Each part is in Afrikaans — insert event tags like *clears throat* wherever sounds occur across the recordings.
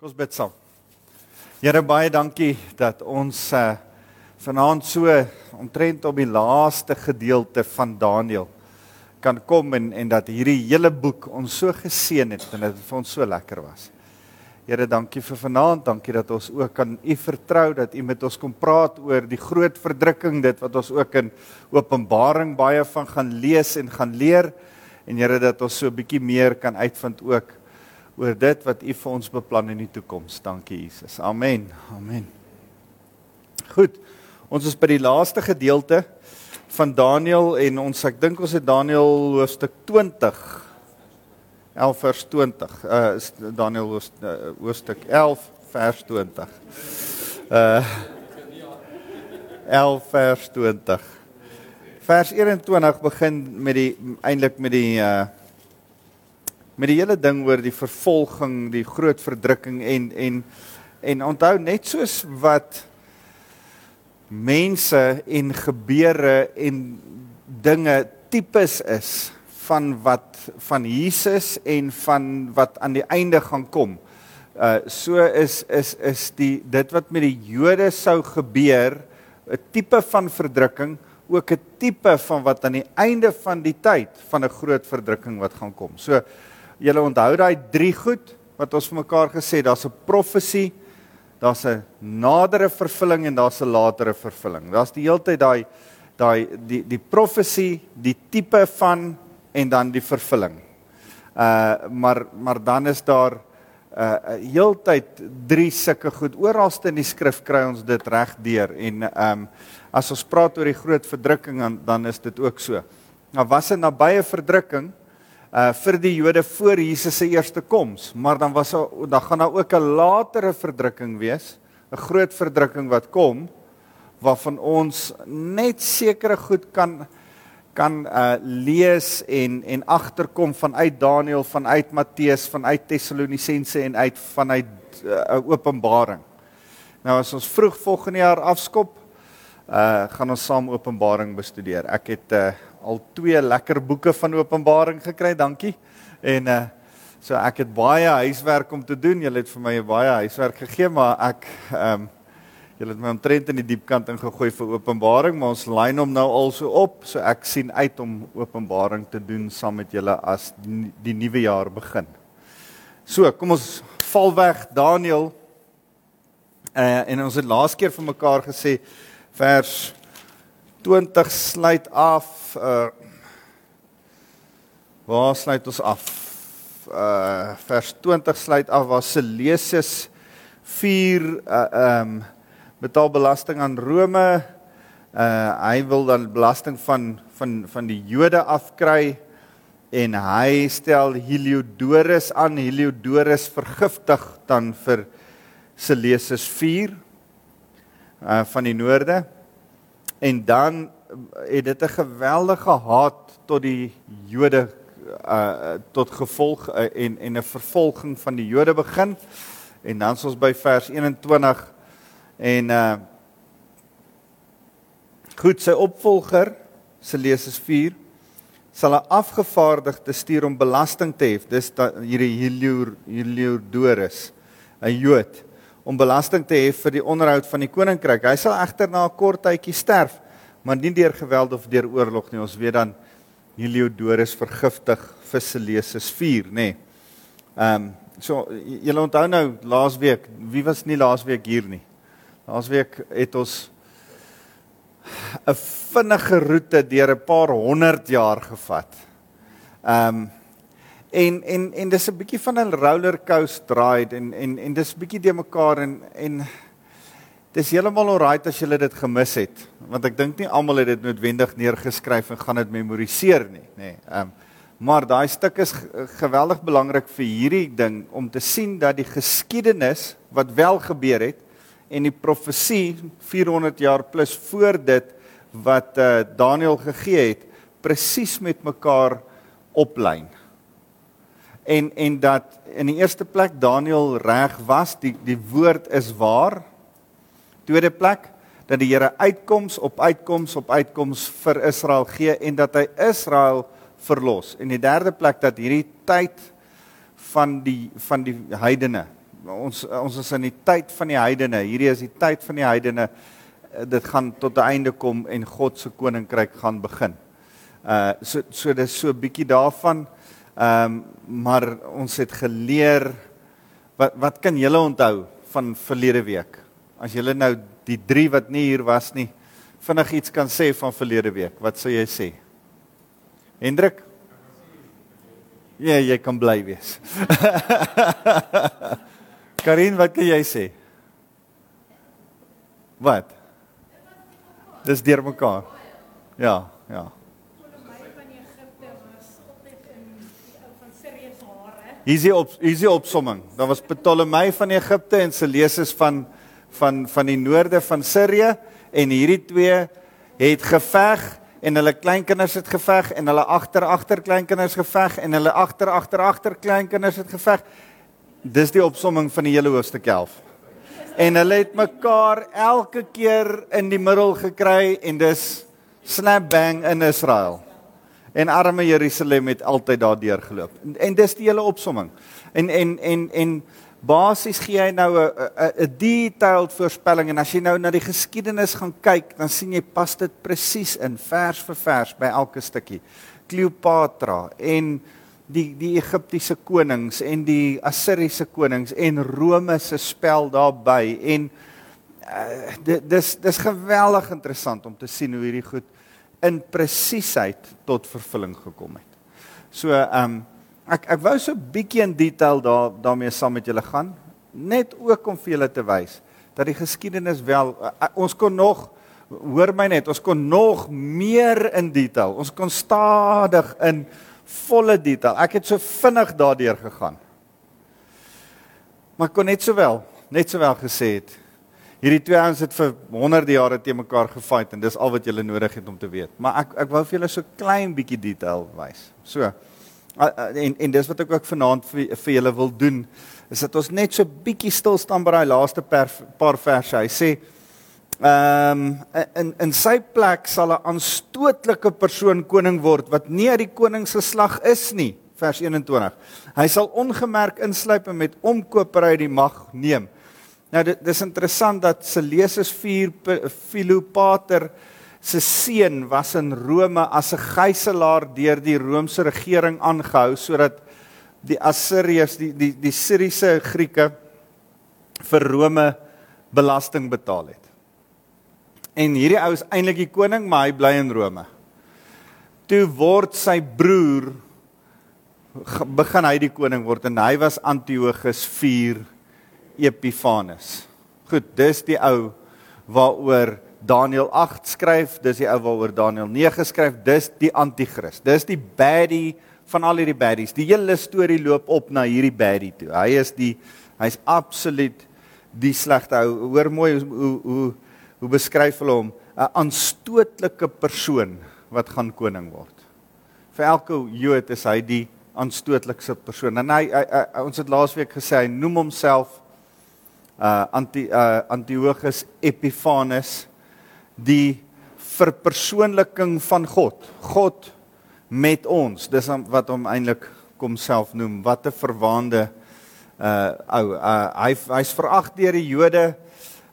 Kom ons bid saam. Here baie dankie dat ons uh, vanaand so omtrent op die laaste gedeelte van Daniël kan kom en en dat hierdie hele boek ons so geseën het en dit vir ons so lekker was. Here, dankie vir vanaand. Dankie dat ons ook kan U vertrou dat U met ons kom praat oor die groot verdrukking, dit wat ons ook in Openbaring baie van gaan lees en gaan leer. En Here, dat ons so 'n bietjie meer kan uitvind ook oor dit wat U vir ons beplan in die toekoms. Dankie Jesus. Amen. Amen. Goed. Ons is by die laaste gedeelte van Daniël en ons ek dink ons het Daniël hoofstuk 20 11 vers 20. Uh is Daniël uh, hoofstuk 11 vers 20. Uh 11 vers 20. Vers 21 begin met die eintlik met die uh met die hele ding oor die vervolging, die groot verdrukking en en en onthou net soos wat mense en gebeure en dinge tipes is van wat van Jesus en van wat aan die einde gaan kom. Uh so is is is die dit wat met die Jode sou gebeur 'n tipe van verdrukking, ook 'n tipe van wat aan die einde van die tyd van 'n groot verdrukking wat gaan kom. So julle onthou daai drie goed wat ons vir mekaar gesê, daar's 'n profesie, daar's 'n nadere vervulling en daar's 'n latere vervulling. Daar's die heeltyd daai daai die die profesie, die tipe van en dan die vervulling. Uh maar maar dan is daar uh heeltyd drie sulke goed. Oralste in die skrif kry ons dit reg deur en um as ons praat oor die groot verdrukking dan dan is dit ook so. Nou was 'n nabye verdrukking uh vir die Jode voor Jesus se eerste koms, maar dan was daar dan gaan daar ook 'n latere verdrukking wees, 'n groot verdrukking wat kom waarvan ons net sekere goed kan kan uh lees en en agterkom vanuit Daniël, vanuit Matteus, vanuit Tessalonisense en uit vanuit uh, Openbaring. Nou as ons vroeg volgende jaar afskop, uh gaan ons saam Openbaring bestudeer. Ek het uh al twee lekker boeke van Openbaring gekry, dankie. En uh so ek het baie huiswerk om te doen. Julle het vir my baie huiswerk gegee, maar ek ehm um, julle het my omtrent in die diep kant ingegooi vir Openbaring, maar ons lyn hom nou al so op, so ek sien uit om Openbaring te doen saam met julle as die, die nuwe jaar begin. So, kom ons val weg Daniël. Uh en ons het laas keer vir mekaar gesê vers 20 sluit af uh Waar sluit ons af? Uh vers 20 sluit af waar Seleucus 4 uh um betaal belasting aan Rome. Uh hy wil dan belasting van van van die Jode afkry en hy stel Heliodorus aan. Heliodorus vergiftig dan vir Seleucus 4 uh van die noorde en dan het dit 'n geweldige haat tot die Jode uh tot gevolg uh, en en 'n vervolging van die Jode begin. En dan is ons by vers 21 en uh goed sy opvolger se leses 4 sal 'n afgevaardigde stuur om belasting te hef. Dis hierdie Heliodorus, 'n Jood om belasting te hef vir die onderhoud van die koninkryk. Hy sal egter na 'n kort tydjie sterf, maar nie deur geweld of deur oorlog nie. Ons weet dan Heliodorus vergiftig vir Seleucus 4, nê. Nee. Ehm um, so julle onthou nou laasweek, wie was nie laasweek hier nie. Laasweek het ons 'n vinnige roete deur 'n paar honderd jaar gevat. Ehm um, En en en dis 'n bietjie van 'n rollercoaster ride en en en dis bietjie de mekaar en en dis heeltemal alright as jy dit gemis het want ek dink nie almal het dit noodwendig neergeskryf en gaan dit memoriseer nie nê. Nee, ehm um, maar daai stuk is geweldig belangrik vir hierdie ding om te sien dat die geskiedenis wat wel gebeur het en die profesie 400 jaar plus voor dit wat uh, Daniël gegee het presies met mekaar oplyn en en dat in die eerste plek Daniël reg was, die die woord is waar. Tweede plek dat die Here uitkoms op uitkoms op uitkoms vir Israel gee en dat hy Israel verlos. En die derde plek dat hierdie tyd van die van die heidene ons ons is in die tyd van die heidene. Hierdie is die tyd van die heidene. Uh, dit gaan tot 'n einde kom en God se koninkryk gaan begin. Uh so so dis so 'n bietjie daarvan. Ehm um, maar ons het geleer wat wat kan julle onthou van verlede week? As julle nou die 3 wat nie hier was nie, vinnig iets kan sê van verlede week, wat sou jy sê? Hendrik? Ja, jy kan bly wees. *laughs* Karin, wat kan jy sê? Wat? Dis deurmekaar. Ja, ja. Hier is die op hier is die opsomming. Daar was Ptolemei van Egipte en Seleucus van van van die noorde van Sirië en hierdie twee het geveg en hulle kleinkinders het geveg en hulle agter agter kleinkinders geveg en hulle agter agter agter kleinkinders het geveg. Dis die opsomming van die hele hoofstuk 11. En hulle het mekaar elke keer in die middel gekry en dis snap bang in Israel. En arme Jerusalem het altyd daardeur geloop. En, en dis die hele opsomming. En en en en basies gee hy nou 'n 'n detailed voorspelling en as jy nou na die geskiedenis gaan kyk, dan sien jy pas dit presies in vers vir vers by elke stukkie. Kleopatra en die die Egiptiese konings en die Assiriese konings en Rome se spel daarbey en uh, dis dis geweldig interessant om te sien hoe hierdie goed in presisheid tot vervulling gekom het. So ehm um, ek ek wou so 'n bietjie in detail daar daarmee saam met julle gaan, net ook om vir julle te wys dat die geskiedenis wel ons kon nog hoor my net, ons kon nog meer in detail. Ons kon stadig in volle detail. Ek het so vinnig daardeur gegaan. Maar kon net sowel, net sowel gesê het. Hierdie twee ouens het vir honderde jare te mekaar gefight en dis al wat jy nodig het om te weet. Maar ek ek wou vir julle so klein bietjie detail wys. So, en en dis wat ek ook vanaand vir vir julle wil doen is dat ons net so bietjie stil staan by daai laaste per, paar verse. Hy sê ehm um, in in sy plek sal 'n aanstootlike persoon koning word wat nie uit die koningsgeslag is nie. Vers 21. Hy sal ongemerk insluip en met omkopery die mag neem. Nou dit dis interessant dat Seleucus 4 Philopater se seun was in Rome as 'n gijslaer deur die Romeinse regering aangehou sodat die Assiriërs die die die Siriëse Grieke vir Rome belasting betaal het. En hierdie ou is eintlik die koning, maar hy bly in Rome. Toe word sy broer begin hy die koning word en hy was Antiochus 4 Epiphanes. Goed, dis die ou waaroor Daniël 8 skryf, dis die ou waaroor Daniël 9 skryf, dis die anti-kris. Dis die baddie van al hierdie baddies. Die hele storie loop op na hierdie baddie toe. Hy is die hy's absoluut die slegte ou. Hoor mooi hoe hoe hoe, hoe beskryf hulle hom? 'n aanstootlike persoon wat gaan koning word. Vir elke Jood is hy die aanstootlikste persoon. En hy, hy, hy ons het laasweek gesê hy noem homself uh anti uh Antiochus Epiphanes die verpersoonliking van God. God met ons. Dis wat hom eintlik kom self noem. Wat 'n verwaande uh ou uh, hy hy's verag deur die Jode.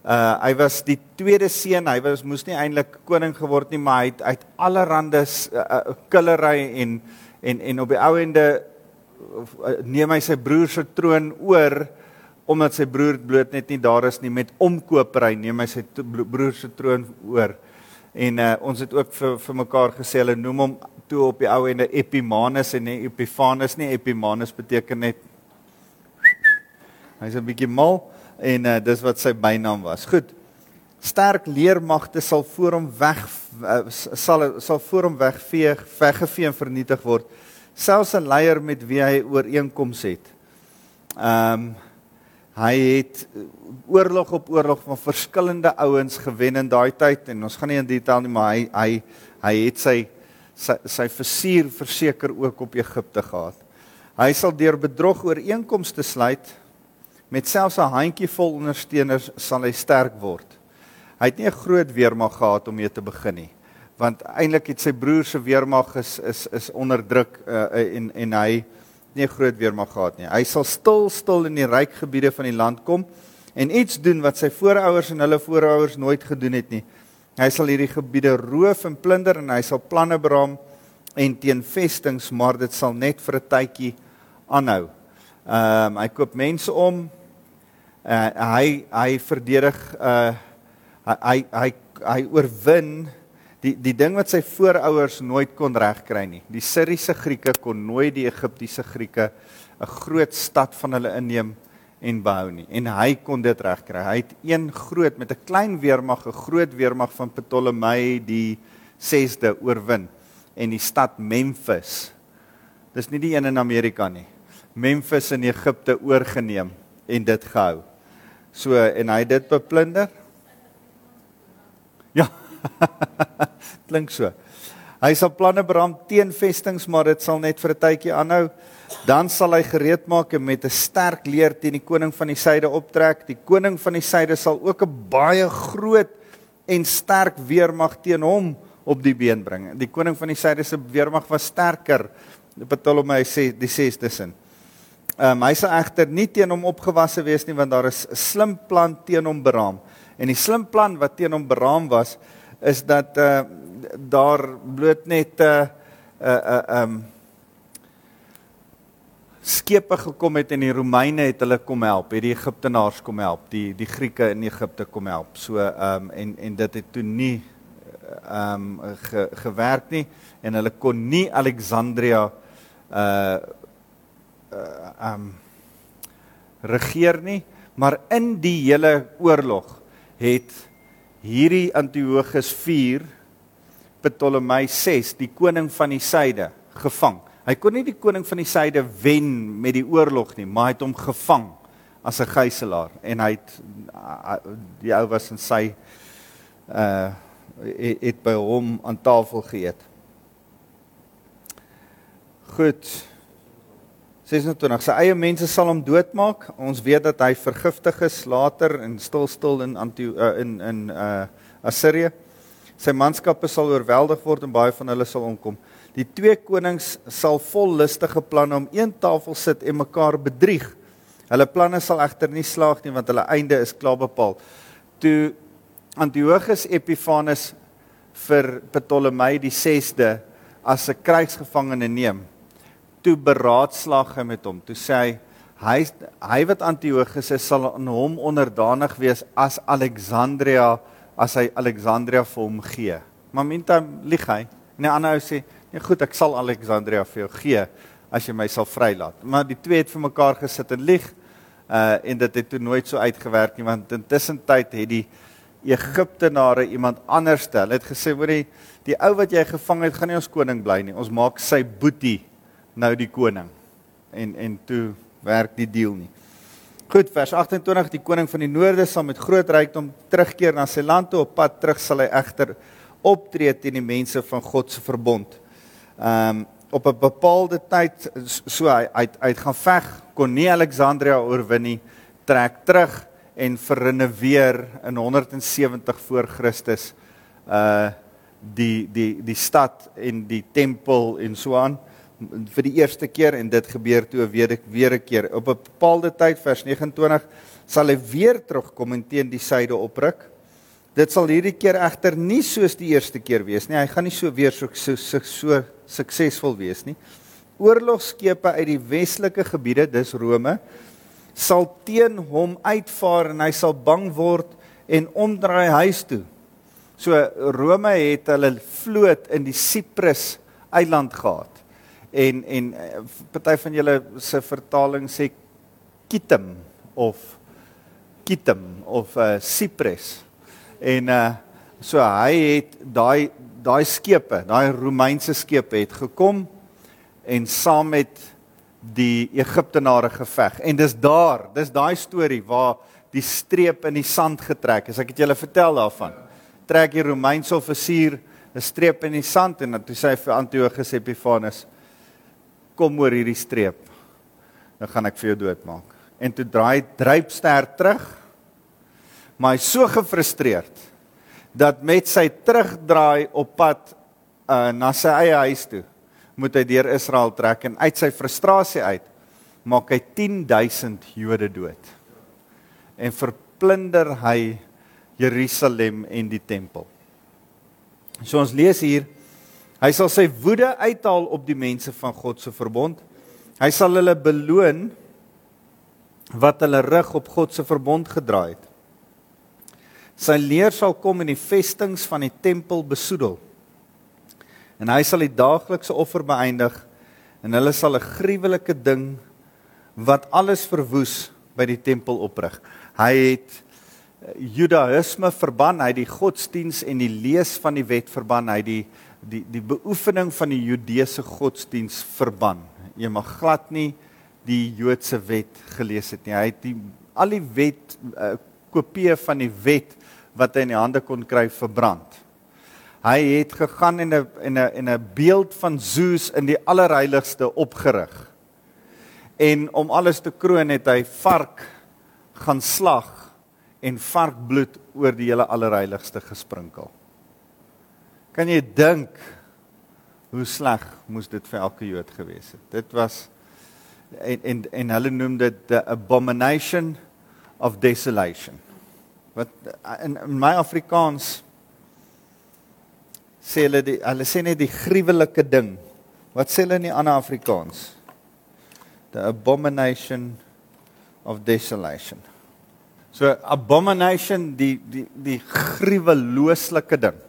Uh hy was die tweede seun. Hy was moes nie eintlik koning geword nie, maar hy het uit allerhande uh, uh, killery en en en op die ou ende uh, neem hy sy broer se troon oor omdat sy broer bloot net nie daar is nie met omkopery neem hy sy broer se troon oor. En uh, ons het ook vir vir mekaar gesê hulle noem hom toe op die ou ende Epimanus en nie Epiphanes nie. Epimanus beteken net Hy's 'n bietjie mal en uh, dis wat sy bynaam was. Goed. Sterk leermagte sal voor hom weg uh, sal sal voor hom wegvee, weggevee en vernietig word. Selfs 'n leier met wie hy ooreenkoms het. Ehm um, Hy het eh, oorlog op oorlog van verskillende ouens gewen in daai tyd en ons gaan nie in detail nie, maar hy hy hy het sy sy, sy versuur verseker ook op Egipte gehad. Hy sal deur bedrog ooreenkomste sluit met selfs 'n handjievol ondersteuners sal hy sterk word. Hy het nie 'n groot weermag gehad om mee te begin nie, want eintlik het sy broer se weermag is is is onderdruk uh, en en hy nie 'n groot weermag gehad nie. Hy sal stil stil in die ryk gebiede van die land kom en iets doen wat sy voorouers en hulle voorouers nooit gedoen het nie. Hy sal hierdie gebiede roof en plunder en hy sal planne beraam en teen vestings, maar dit sal net vir 'n tydjie aanhou. Ehm um, hy koop mense om. Uh, hy hy verdedig uh hy hy hy oorwin die die ding wat sy voorouers nooit kon regkry nie. Die Siriëse Grieke kon nooit die Egiptiese Grieke 'n groot stad van hulle inneem en behou nie. En hy kon dit regkry. Hy het een groot met 'n klein weermag, 'n groot weermag van Ptolemei die 6de oorwin en die stad Memphis. Dis nie die een in Amerika nie. Memphis in Egipte oorgeneem en dit gehou. So en hy dit beplunder. Ja. *laughs* *laughs* Klink so. Hy sal planne beraam teen vestings, maar dit sal net vir 'n tydjie aanhou. Dan sal hy gereed maak en met 'n sterk leer teen die koning van die suide optrek. Die koning van die suide sal ook 'n baie groot en sterk weermag teen hom op die been bring. Die koning van die suide se weermag was sterker. Ptolemy sê die sês tussen. Ehm um, hy sal egter nie teen hom opgewasse wees nie want daar is 'n slim plan teen hom beraam. En die slim plan wat teen hom beraam was is dat uh daar bloot net 'n uh, 'n uh, uh, um skepe gekom het en die Romeine het hulle kom help, het die Egiptenaars kom help, die die Grieke in Egipte kom help. So um en en dit het toe nie um ge, gewerk nie en hulle kon nie Alexandria uh uh um regeer nie, maar in die hele oorlog het hierdie Antiochus 4 Ptolemei 6 die koning van die suide gevang. Hy kon nie die koning van die suide wen met die oorlog nie, maar hy het hom gevang as 'n gijslaer en hy het die ou was in sy uh het, het by hom aan tafel geëet. Goed. 26 sy eie mense sal hom doodmaak. Ons weet dat hy vergiftig is later en stil stil in Antio uh, in in uh Assirië. Sy manskappe sal oorweldig word en baie van hulle sal omkom. Die twee konings sal vol lustige planne om een tafel sit en mekaar bedrieg. Hulle planne sal egter nie slaag nie want hulle einde is klaar bepaal. Toe Antiochus Epiphanes vir Ptolemei die 6de as 'n krygsgevangene neem toe beraadslaag hy met hom. Toe sê hy hy hy wat Antiochus is sal aan hom onderdanig wees as Alexandria as hy Alexandria vir hom gee. Maar minta lieg hy. Nee ander ou sê, "Nee goed, ek sal Alexandria vir jou gee as jy my sal vrylaat." Maar die twee het vir mekaar gesit en lieg. Uh en dit het toe nooit so uitgewerk nie want intussen tyd het die Egiptenare iemand anders stel. Hulle het gesê, "Hoerie, die ou wat jy gevang het, gaan nie ons koning bly nie. Ons maak sy boetie nou die koning. En en toe werk die deal nie. Goed, vers 28, die koning van die noorde sal met groot rykdom terugkeer na sy land toe. Op pad terug sal hy egter optree teen die mense van God se verbond. Ehm um, op 'n bepaalde tyd so hy uit uit gaan veg, kon nie Alexandria oorwin nie, trek terug en verrenoveer in 170 voor Christus uh die die die stad en die tempel en so aan vir die eerste keer en dit gebeur toe weer weer 'n keer op 'n bepaalde tyd vers 29 sal hy weer terugkom en teen die suide opruk. Dit sal hierdie keer egter nie soos die eerste keer wees nie. Hy gaan nie so weer so so, so, so suksesvol wees nie. Oorlogskepe uit die westelike gebiede, dis Rome, sal teen hom uitvaar en hy sal bang word en omdraai huis toe. So Rome het hulle vloot in die Siprus eiland gehad en en eh, party van julle se vertaling sê Kitem of Kitem of uh, Cyprus. En uh so hy het daai daai skepe, daai Romeinse skepe het gekom en saam met die Egiptenare geveg. En dis daar, dis daai storie waar die streep in die sand getrek is. Ek het julle vertel daarvan. Trek die Romeinse offisier 'n streep in die sand en dan toe sê hy vir Antiochus Epiphanes kom oor hierdie streep. Dan gaan ek vir jou doodmaak. En toe draai drypster terug. Maar hy's so gefrustreerd dat met sy terugdraai op pad uh, na sy eie huis toe, moet hy deur Israel trek en uit sy frustrasie uit maak hy 10000 Jode dood. En verplunder hy Jerusalem en die tempel. So ons lees hier hy sal sy woede uithaal op die mense van God se verbond. Hy sal hulle beloon wat hulle rug op God se verbond gedraai het. Sy leer sal kom in die vestings van die tempel besoedel. En hy sal die daaglikse offer beëindig en hulle sal 'n gruwelike ding wat alles verwoes by die tempel oprig. Hy het Judaïsme verban, hy die godsdiens en die lees van die wet verban, hy die die die beoefening van die Judeese godsdiens verban. Jy mag glad nie die Joodse wet gelees het nie. Hy het die al die wet uh, kopieë van die wet wat hy in die hande kon kry verbrand. Hy het gegaan en 'n en 'n en 'n beeld van Zeus in die allerheiligste opgerig. En om alles te kroon het hy vark gaan slag en varkbloed oor die hele allerheiligste gesprinkel. Kan jy dink hoe sleg moes dit vir elke Jood gewees het? Dit was en en en hulle noem dit the abomination of desolation. Wat in, in my Afrikaans sê hulle die hulle sê net die gruwelike ding. Wat sê hulle in die ander Afrikaans? The abomination of desolation. So abomination die die die gruwelooslike ding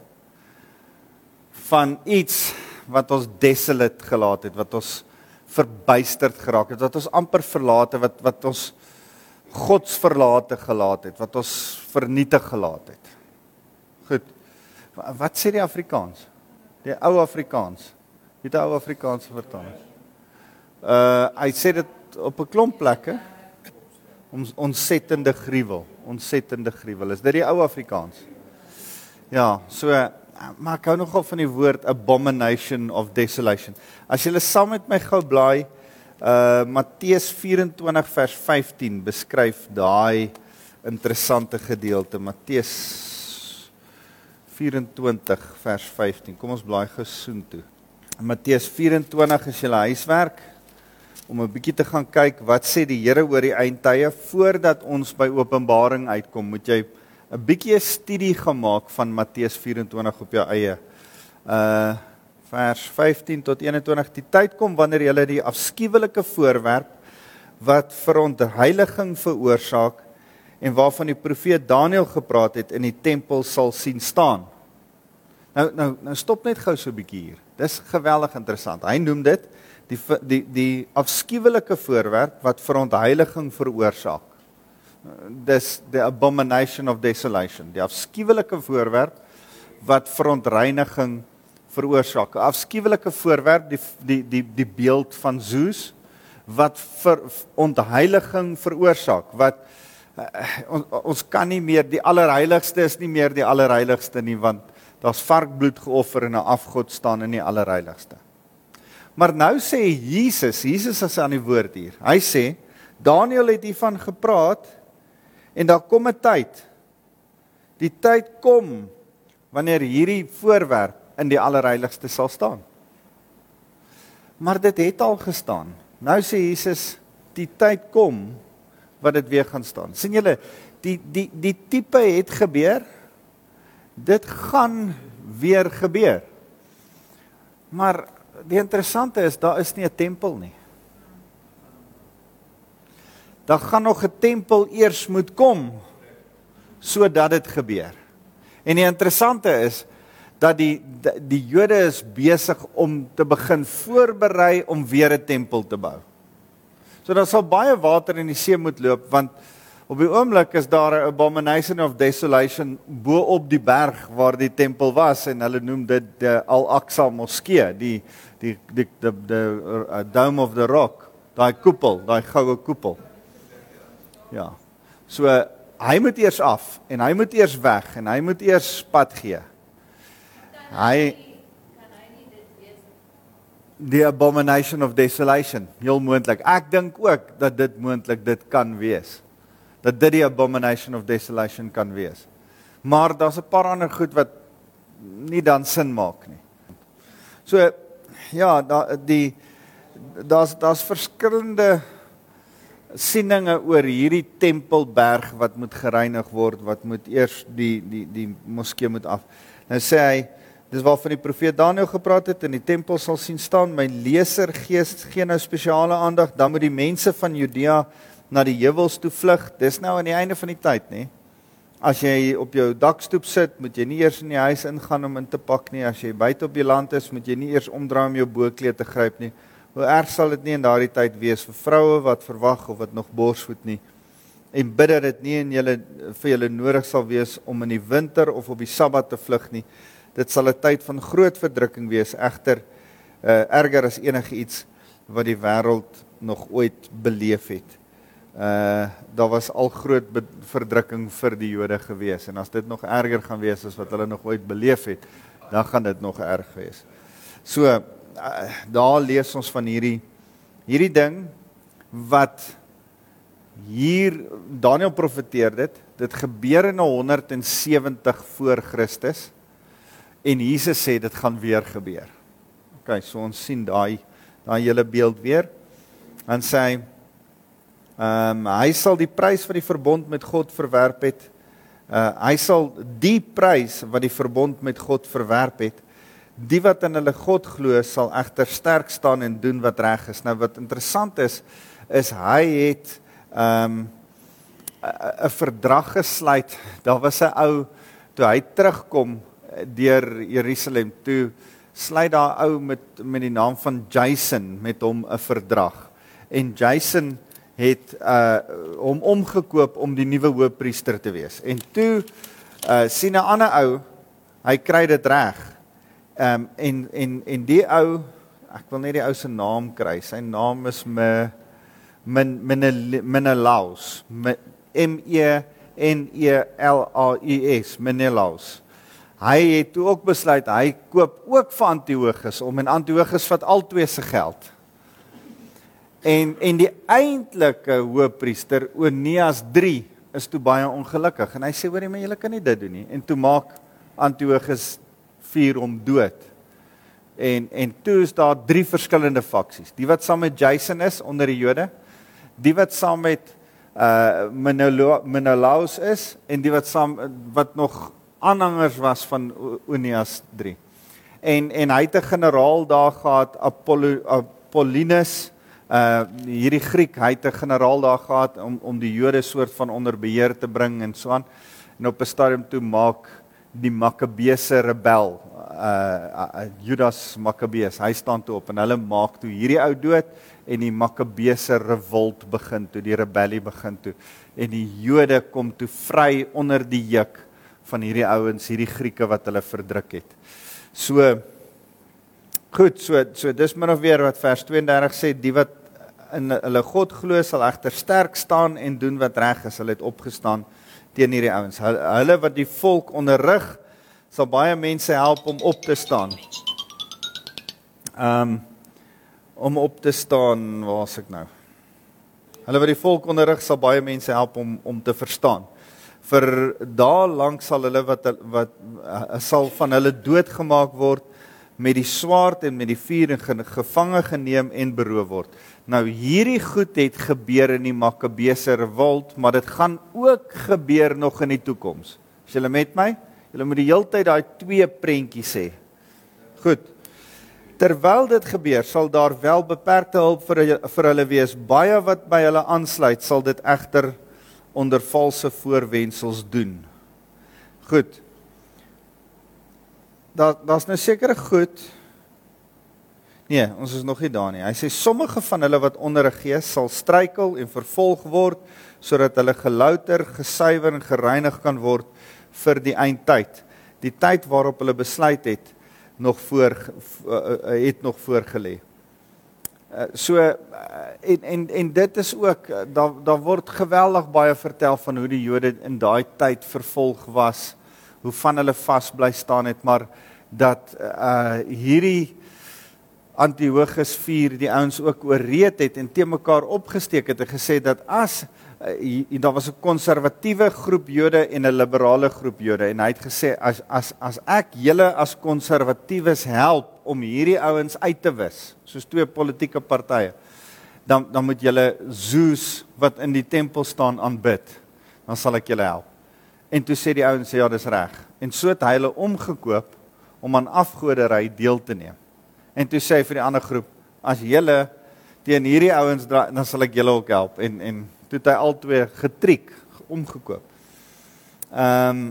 van iets wat ons desolate gelaat het, wat ons verbuisterd geraak het, wat ons amper verlate wat wat ons godsverlate gelaat het, wat ons vernietig gelaat het. Goed. Wat sê die Afrikaans? Die ou Afrikaans. Weet jy ou Afrikaanse vertaling? Uh hy sê dit op 'n klomp plekke. Ons ontsettende gruwel, ontsettende gruwel. Is dit die ou Afrikaans? Ja, so maar ek hou nogal van die woord abomination of desolation. As jy saam met my gou blaai uh Matteus 24 vers 15 beskryf daai interessante gedeelte Matteus 24 vers 15. Kom ons blaai gou soontoe. Matteus 24 is julle huiswerk om 'n bietjie te gaan kyk wat sê die Here oor die eindtye voordat ons by Openbaring uitkom. Moet jy 'n bietjie 'n studie gemaak van Matteus 24 op jou eie. Uh vers 15 tot 21 die tyd kom wanneer jy die afskuwelike voorwerp wat verontheiliging veroorsaak en waarvan die profeet Daniël gepraat het in die tempel sal sien staan. Nou nou nou stop net gou so 'n bietjie hier. Dis geweldig interessant. Hy noem dit die die die afskuwelike voorwerp wat verontheiliging veroorsaak dis the abomination of desolation. Die afskuwelike voorwerp wat verontreiniging veroorsaak. 'n afskuwelike voorwerp die die die die beeld van Zeus wat vir ontheiliging veroorsaak wat uh, on, ons kan nie meer die allerheiligste is nie meer die allerheiligste nie want daar's varkbloed geoffer en 'n afgod staan in die allerheiligste. Maar nou sê Jesus Jesus is aan die woord hier. Hy sê Daniel het hiervan gepraat En daar kom 'n tyd. Die tyd kom wanneer hierdie voorwerp in die allerheiligste sal staan. Maar dit het al gestaan. Nou sê Jesus die tyd kom wat dit weer gaan staan. sien julle die die die tipe het gebeur. Dit gaan weer gebeur. Maar die interessante is daar is nie 'n tempel nie dan gaan nog 'n tempel eers moet kom sodat dit gebeur. En die interessante is dat die die Jode is besig om te begin voorberei om weer 'n tempel te bou. So daar sal baie water in die see moet loop want op die oomblik is daar 'n abomination of desolation bo op die berg waar die tempel was en hulle noem dit die Al-Aqsa Moskee, die die die die, die, die uh, dome of the rock, daai koepel, daai goue koepel. Ja. So hy moet eers af en hy moet eers weg en hy moet eers pad gee. Hy die abomination of desolation, heel moontlik. Ek dink ook dat dit moontlik dit kan wees. Dat dit die abomination of desolation kan wees. Maar daar's 'n paar ander goed wat nie dan sin maak nie. So ja, da die daar's daar's verskillende sieninge oor hierdie tempelberg wat moet gereinig word, wat moet eers die die die moskee moet af. Nou sê hy dis waarvan die profeet Daniël gepraat het in die tempel sal sien staan my leser gee nou spesiale aandag dan moet die mense van Judea na die heuwels toe vlug. Dis nou aan die einde van die tyd, nê? As jy op jou dakstoep sit, moet jy nie eers in die huis ingaan om in te pak nie. As jy buite op die land is, moet jy nie eers omdraai om jou boekleed te gryp nie. Hoe erg sal dit nie in daardie tyd wees vir vroue wat verwag of wat nog borsvoed nie en bid dat dit nie in julle vir julle nodig sal wees om in die winter of op die Sabbat te vlug nie. Dit sal 'n tyd van groot verdrukking wees, egter uh, erger as enige iets wat die wêreld nog ooit beleef het. Uh daar was al groot verdrukking vir die Jode gewees en as dit nog erger gaan wees as wat hulle nog ooit beleef het, dan gaan dit nog erg wees. So daar lees ons van hierdie hierdie ding wat hier Daniël profeteer dit dit gebeur in 170 voor Christus en Jesus sê dit gaan weer gebeur. OK, so ons sien daai daai hele beeld weer. Dan sê hy ehm um, hy sal die prys vir die verbond met God verwerp het. Uh hy sal die prys wat die verbond met God verwerp het. Die wat in hulle God glo sal egter sterk staan en doen wat reg is. Nou wat interessant is is hy het ehm um, 'n verdrag gesluit. Daar was 'n ou toe hy terugkom deur Jerusalem toe sluit daar ou met met die naam van Jason met hom 'n verdrag. En Jason het uh hom omgekoop om die nuwe hoofpriester te wees. En toe uh sien 'n ander ou, hy kry dit reg. Ehm um, en en en die ou, ek wil net die ou se naam kry. Sy naam is me Min Menelaus. M E N E L A U S. Menelaus. Hy het toe ook besluit hy koop ook vir Antiochus om en Antiochus vat al twee se geld. En en die eintlike hoofpriester Onias 3 is toe baie ongelukkig en hy sê hoorie maar julle kan nie dit doen nie en toe maak Antiochus vuur hom dood. En en toe is daar drie verskillende faksies. Die wat saam met Jason is onder die Jode, die wat saam met uh Menelaus is en die wat saam wat nog aanhangers was van Onias 3. En en hy het 'n generaal daar gehad Apollo Apollinus uh hierdie Griek, hy het 'n generaal daar gehad om om die Jode soort van onder beheer te bring en so aan. En op 'n stadium toe maak die Makkabeese rebel uh, uh Judas Makkabees, hy staan toe op en hulle maak toe hierdie ou dood en die Makkabeese revolt begin toe, die rebellie begin toe en die Jode kom toe vry onder die juk van hierdie ouens, hierdie Grieke wat hulle verdruk het. So goed, so so dis min of meer wat vers 32 sê, die wat in hulle God glo sal egter sterk staan en doen wat reg is. Hulle het opgestaan teen hierdie ouens. Hulle, wat die volk onderrig sal baie mense help om op te staan. Um om op te staan, waar's ek nou? Hulle wat die volk onderrig sal baie mense help om om te verstaan vir daar lank sal hulle wat wat uh, sal van hulle doodgemaak word met die swaard en met die vuur en gevange geneem en beroof word. Nou hierdie goed het gebeur in die Makkabeese revolt, maar dit gaan ook gebeur nog in die toekoms. Is julle met my? Julle moet die heeltyd daai twee prentjies sê. Goed. Terwyl dit gebeur, sal daar wel beperkte hulp vir vir hulle wees. Baie wat by hulle aansluit, sal dit egter onder valse voorwendsels doen. Goed. Daar daar's nou sekere goed. Nee, ons is nog nie daar nie. Hy sê sommige van hulle wat onder 'n gees sal struikel en vervolg word sodat hulle gelouter, gesuiwer en gereinig kan word vir die eindtyd. Die tyd waarop hulle besluit het nog voor het nog voorgelê. Uh, so en en en dit is ook daar daar word geweldig baie vertel van hoe die Jode in daai tyd vervolg was, hoe van hulle vas bly staan het, maar dat uh hierdie Antiochus 4 die ouens ook ooreed het en te mekaar opgesteek het en gesê dat as uh, daar was 'n konservatiewe groep Jode en 'n liberale groep Jode. En hy het gesê as as as ek julle as konservatiewes help om hierdie ouens uit te wis soos twee politieke partye dan dan moet julle Zeus wat in die tempel staan aanbid dan sal ek julle help. En toe sê die ouens ja dis reg. En so het hy hulle omgekoop om aan afgoderry deel te neem En toe sê hy vir die ander groep, as julle teen hierdie ouens dra, dan sal ek julle ook help en en toe het hy albei getriek omgekoop. Ehm um,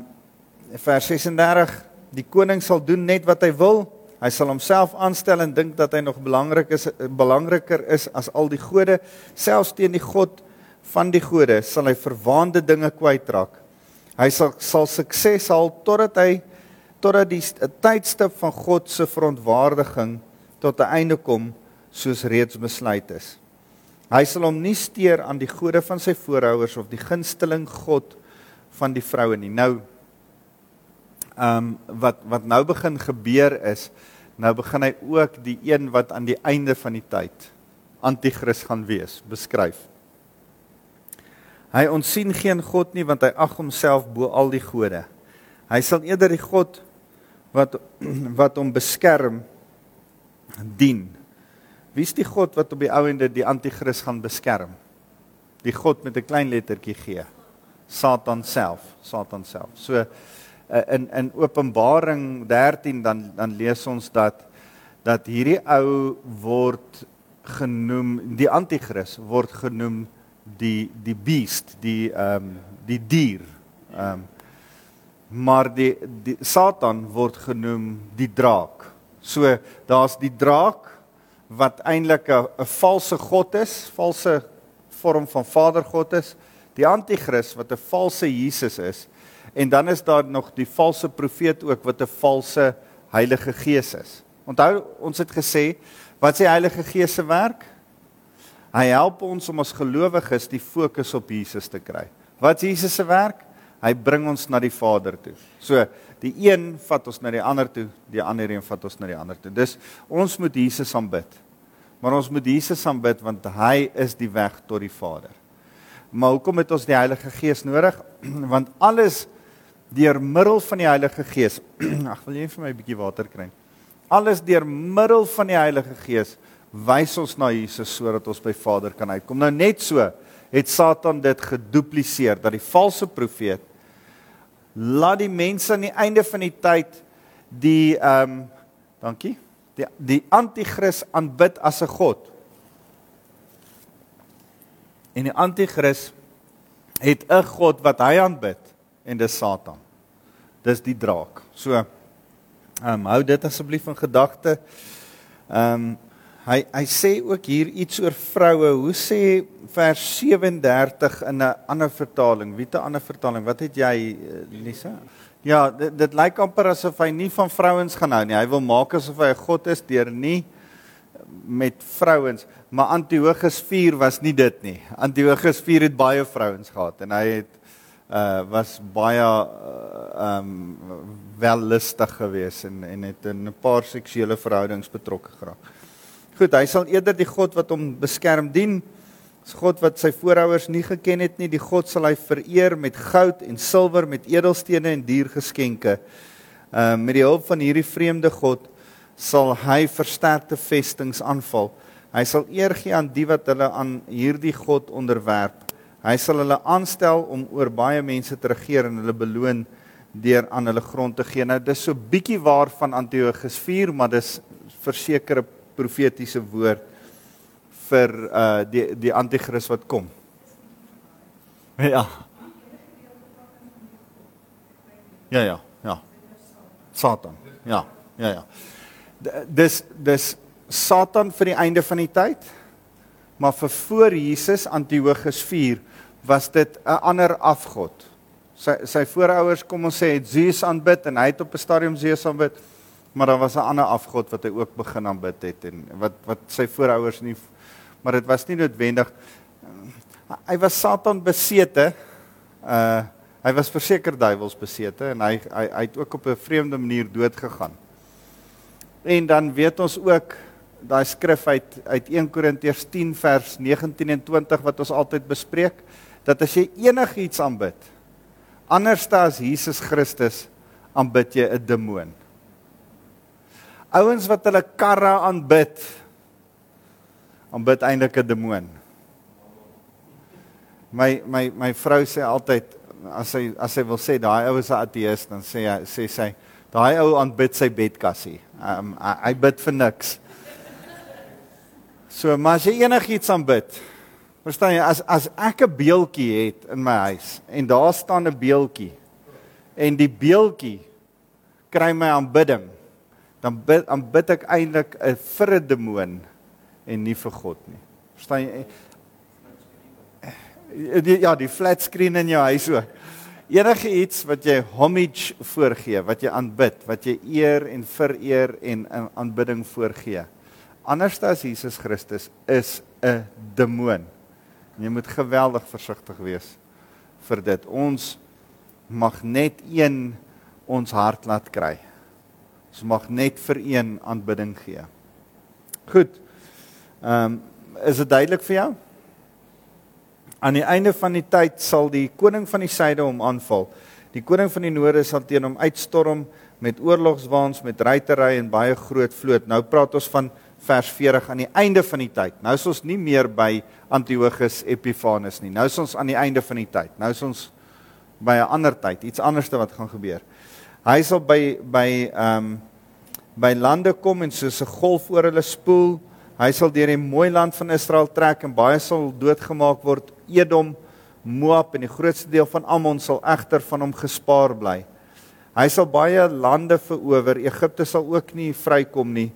vers 36 Die koning sal doen net wat hy wil. Hy sal homself aanstel en dink dat hy nog belangrik is belangriker is as al die gode, selfs teen die God van die gode sal hy verwaande dinge kwytraak. Hy sal sal sukses haal totdat hy totdat die tydstip van God se verontwaardiging tot 'n einde kom soos reeds besluit is. Hy sal hom nie steur aan die gode van sy voorouers of die gunsteling god van die vroue nie. Nou ehm um, wat wat nou begin gebeur is, nou begin hy ook die een wat aan die einde van die tyd anti-kris gaan wees, beskryf. Hy onsien geen god nie want hy ag homself bo al die gode. Hy sal eerder die god wat *clears throat* wat hom beskerm dien. Wie is die God wat op die ou ende die anti-kris gaan beskerm? Die God met 'n klein lettertjie G. Satan self, Satan self. So eh, in in Openbaring 13 dan dan lees ons dat dat hierdie ou word genoem die anti-kris word genoem die die beast, die ehm um, die dier. Ehm um, maar die die Satan word genoem die draak. So daar's die draak wat eintlik 'n valse god is, valse vorm van vadergod is, die anti-kris wat 'n valse Jesus is en dan is daar nog die valse profeet ook wat 'n valse Heilige Gees is. Onthou ons het gesê wat sê Heilige Gees se werk? Hy help ons om as gelowiges die fokus op Jesus te kry. Wat is Jesus se werk? Hy bring ons na die Vader toe. So die een vat ons na die ander toe, die ander een vat ons na die ander toe. Dis ons moet Jesus aanbid. Maar ons moet Jesus aanbid want hy is die weg tot die Vader. Maar hoekom het ons die Heilige Gees nodig? *clears throat* Want alles deur middel van die Heilige Gees. *clears throat* Ag, wil jy vir my 'n bietjie water kry? Alles deur middel van die Heilige Gees wys ons na Jesus sodat ons by Vader kan uitkom. Nou net so het Satan dit gedupliseer dat die valse profeet laat die mense aan die einde van die tyd die ehm um, dankie die die anti-kris aanbid as 'n god. En die anti-kris het 'n god wat hy aanbid en dis Satan. Dis die draak. So ehm um, hou dit asseblief in gedagte. Ehm um, hy hy sê ook hier iets oor vroue. Hoe sê vers 37 in 'n ander vertaling. Wie 'n ander vertaling? Wat het jy eh, Lisa? Ja, dit, dit lyk amper asof hy nie van vrouens gaan hou nie. Hy wil maak asof hy 'n god is deur nie met vrouens, maar Antiochus 4 was nie dit nie. Antiochus 4 het baie vrouens gehad en hy het uh was baie uh, um wellustig geweest en en het in 'n paar seksuele verhoudings betrokke geraak. Goed, hy sal eerder die God wat hom beskerm dien Dis God wat sy voorouers nie geken het nie. Die God sal hy vereer met goud en silwer, met edelstene en diergeskenke. Ehm uh, met die hulp van hierdie vreemde God sal hy versterkte vestings aanval. Hy sal eer gee aan die wat hulle aan hierdie God onderwerp. Hy sal hulle aanstel om oor baie mense te regeer en hulle beloon deur aan hulle grond te gee. Nou dis so bietjie waar van Antiochus 4, maar dis versekerde profetiese woord vir uh die die anti-kris wat kom. *laughs* Ja. Ja ja, ja. Satan. Ja, ja ja. Dis dis Satan vir die einde van die tyd. Maar vir voor Jesus Antiochus 4 was dit 'n ander afgod. Sy sy voorouers kom ons sê het Zeus aanbid en hy het op 'n stadium Zeus aanbid, maar daar was 'n ander afgod wat hy ook begin aanbid het en wat wat sy voorouers nie maar dit was nie noodwendig hy was Satan besete. Uh hy was verseker duiwels besete en hy hy hy het ook op 'n vreemde manier dood gegaan. En dan weet ons ook daai skrif uit uit 1 Korintiërs 10 vers 19 en 20 wat ons altyd bespreek dat as jy enigiets aanbid anders as Jesus Christus aanbid jy 'n demoon. Ouens wat hulle karre aanbid aanbid eintlik 'n demoon. My my my vrou sê altyd as sy as sy wil sê daai ou is 'n ateïs dan sê hy sê sy daai ou aanbid sy bedkassie. Um, hy bid vir niks. So maar as jy enigiets aanbid, verstaan jy as as ek 'n beeltjie het in my huis en daar staan 'n beeltjie en die beeltjie kry my aanbidding, dan bid aanbid ek eintlik 'n vir 'n demoon en nie vir God nie. Verstaan jy? Ja, die flat screen in jou huis ook. Enige iets wat jy homage voorgee, wat jy aanbid, wat jy eer en vereer en aanbidding voorgee anders as Jesus Christus is 'n demoon. En jy moet geweldig versigtig wees vir dit. Ons mag net een ons hart laat kry. Ons mag net vir een aanbidding gee. Goed. Ehm um, is dit duidelik vir jou? Aan die einde van die tyd sal die koning van die suide hom aanval. Die koning van die noorde sal teen hom uitstorm met oorlogswaans, met ruitery en baie groot vloot. Nou praat ons van vers 40 aan die einde van die tyd. Nou is ons nie meer by Antiochus Epiphanes nie. Nou is ons aan die einde van die tyd. Nou is ons by 'n ander tyd, iets anderste wat gaan gebeur. Hy sal by by ehm um, by lande kom en soos 'n golf oor hulle spoel. Hy sal deur die mooi land van Israel trek en baie sal doodgemaak word. Edom, Moab en die grootste deel van Ammon sal egter van hom gespaar bly. Hy sal baie lande verower. Egipte sal ook nie vrykom nie.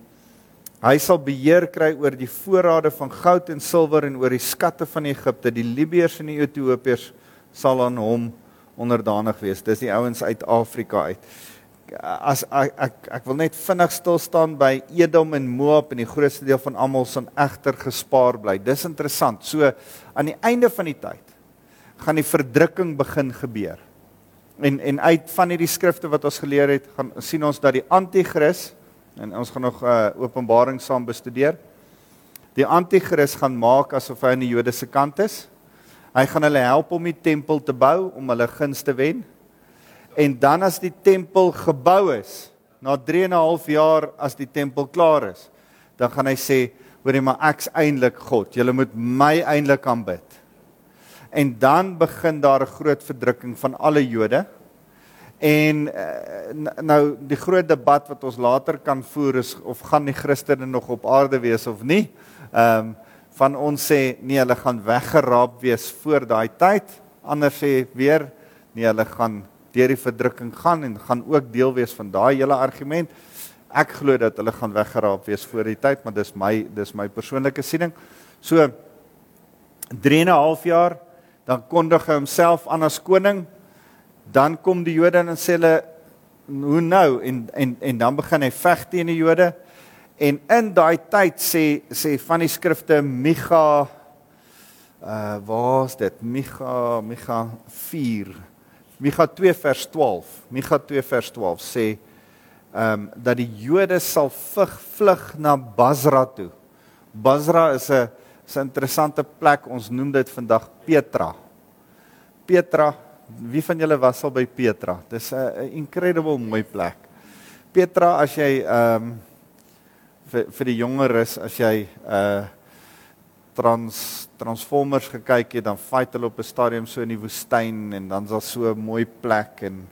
Hy sal beheer kry oor die voorrade van goud en silwer en oor die skatte van Egipte. Die Libiërs en die Ethiopiërs sal aan hom onderdanig wees. Dis die ouens uit Afrika uit. As ek ek, ek wil net vinnig stil staan by Edom en Moab en die grootste deel van almal sal egter gespaar bly. Dis interessant. So aan die einde van die tyd gaan die verdrukking begin gebeur. En en uit van hierdie skrifte wat ons geleer het, gaan sien ons dat die anti-kris En ons gaan nog uh, openbaring saam bestudeer. Die anti-kris gaan maak asof hy aan die Jode se kant is. Hy gaan hulle help om die tempel te bou om hulle guns te wen. En dan as die tempel gebou is, na 3 en 'n half jaar as die tempel klaar is, dan gaan hy sê, "Hoorie, maar ek's eintlik God. Julle moet my eintlik aanbid." En dan begin daar 'n groot verdrukking van alle Jode. En uh, nou die groot debat wat ons later kan voer is of gaan die Christene nog op aarde wees of nie. Ehm um, van ons sê nee, hulle gaan weggeraap wees voor daai tyd. Ander sê weer nee, hulle gaan deur die verdrukking gaan en gaan ook deel wees van daai hele argument. Ek glo dat hulle gaan weggeraap wees voor die tyd, maar dis my dis my persoonlike siening. So 3 en 'n half jaar dan kondig hy homself aan as koning. Dan kom die Jode en sê hulle hoe nou? En en en dan begin hy veg teen die Jode. En in daai tyd sê sê van die skrifte Micha uh waar's dit? Micha Micha 4 Micha 2 vers 12 Micha 2 vers 12 sê ehm um, dat die Jode sal vlug vlug na Basra toe Basra is 'n 'n interessante plek ons noem dit vandag Petra Petra wie van julle was al by Petra? Dis 'n incredible mooi plek. Petra as jy ehm um, vir vir die jongeres as jy uh trans transformers gekyk het dan fight hulle op 'n stadium so in die woestyn en dan's daar so 'n mooi plek en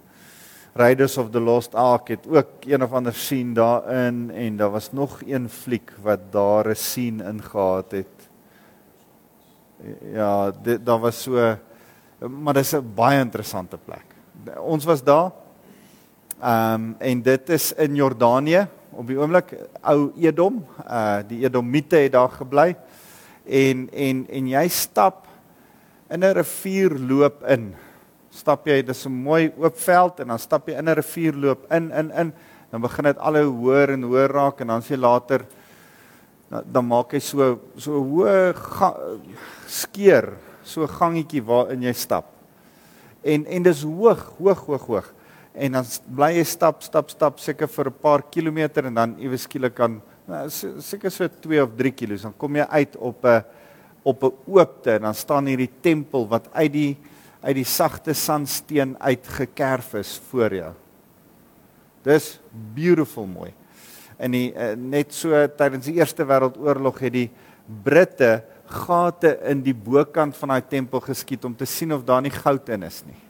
Raiders of the Lost Ark het ook een of ander sien daarin en daar was nog een fliek wat daar 'n sien ingehaat het. Ja, dit daar was so maar dis 'n baie interessante plek. Ons was daar. Ehm um, en dit is in Jordanië op die oomblik ou Edom, uh die Edomite het daar gebly. En en en jy stap in 'n rivier loop in. Stap jy, dis 'n mooi oop veld en dan stap jy in 'n rivier loop in in in dan begin dit al hoe hoër en hoër raak en dan sien jy later dan maak hy so so hoë skeer so gangetjie waarin jy stap. En en dis hoog, hoog, hoog, hoog. En dan bly jy stap, stap, stap seker vir 'n paar kilometer en dan iewes skielik kan Nou seker so 2 of 3 kg, dan kom jy uit op 'n op 'n oopte en dan staan hierdie tempel wat uit die uit die sagte sandsteen uitgekerf is voor jou. Dis beautiful mooi. En die uh, net so tydens die Eerste Wêreldoorlog het die Britte gate in die bokant van daai tempel geskiet om te sien of daar nie goud in is nie.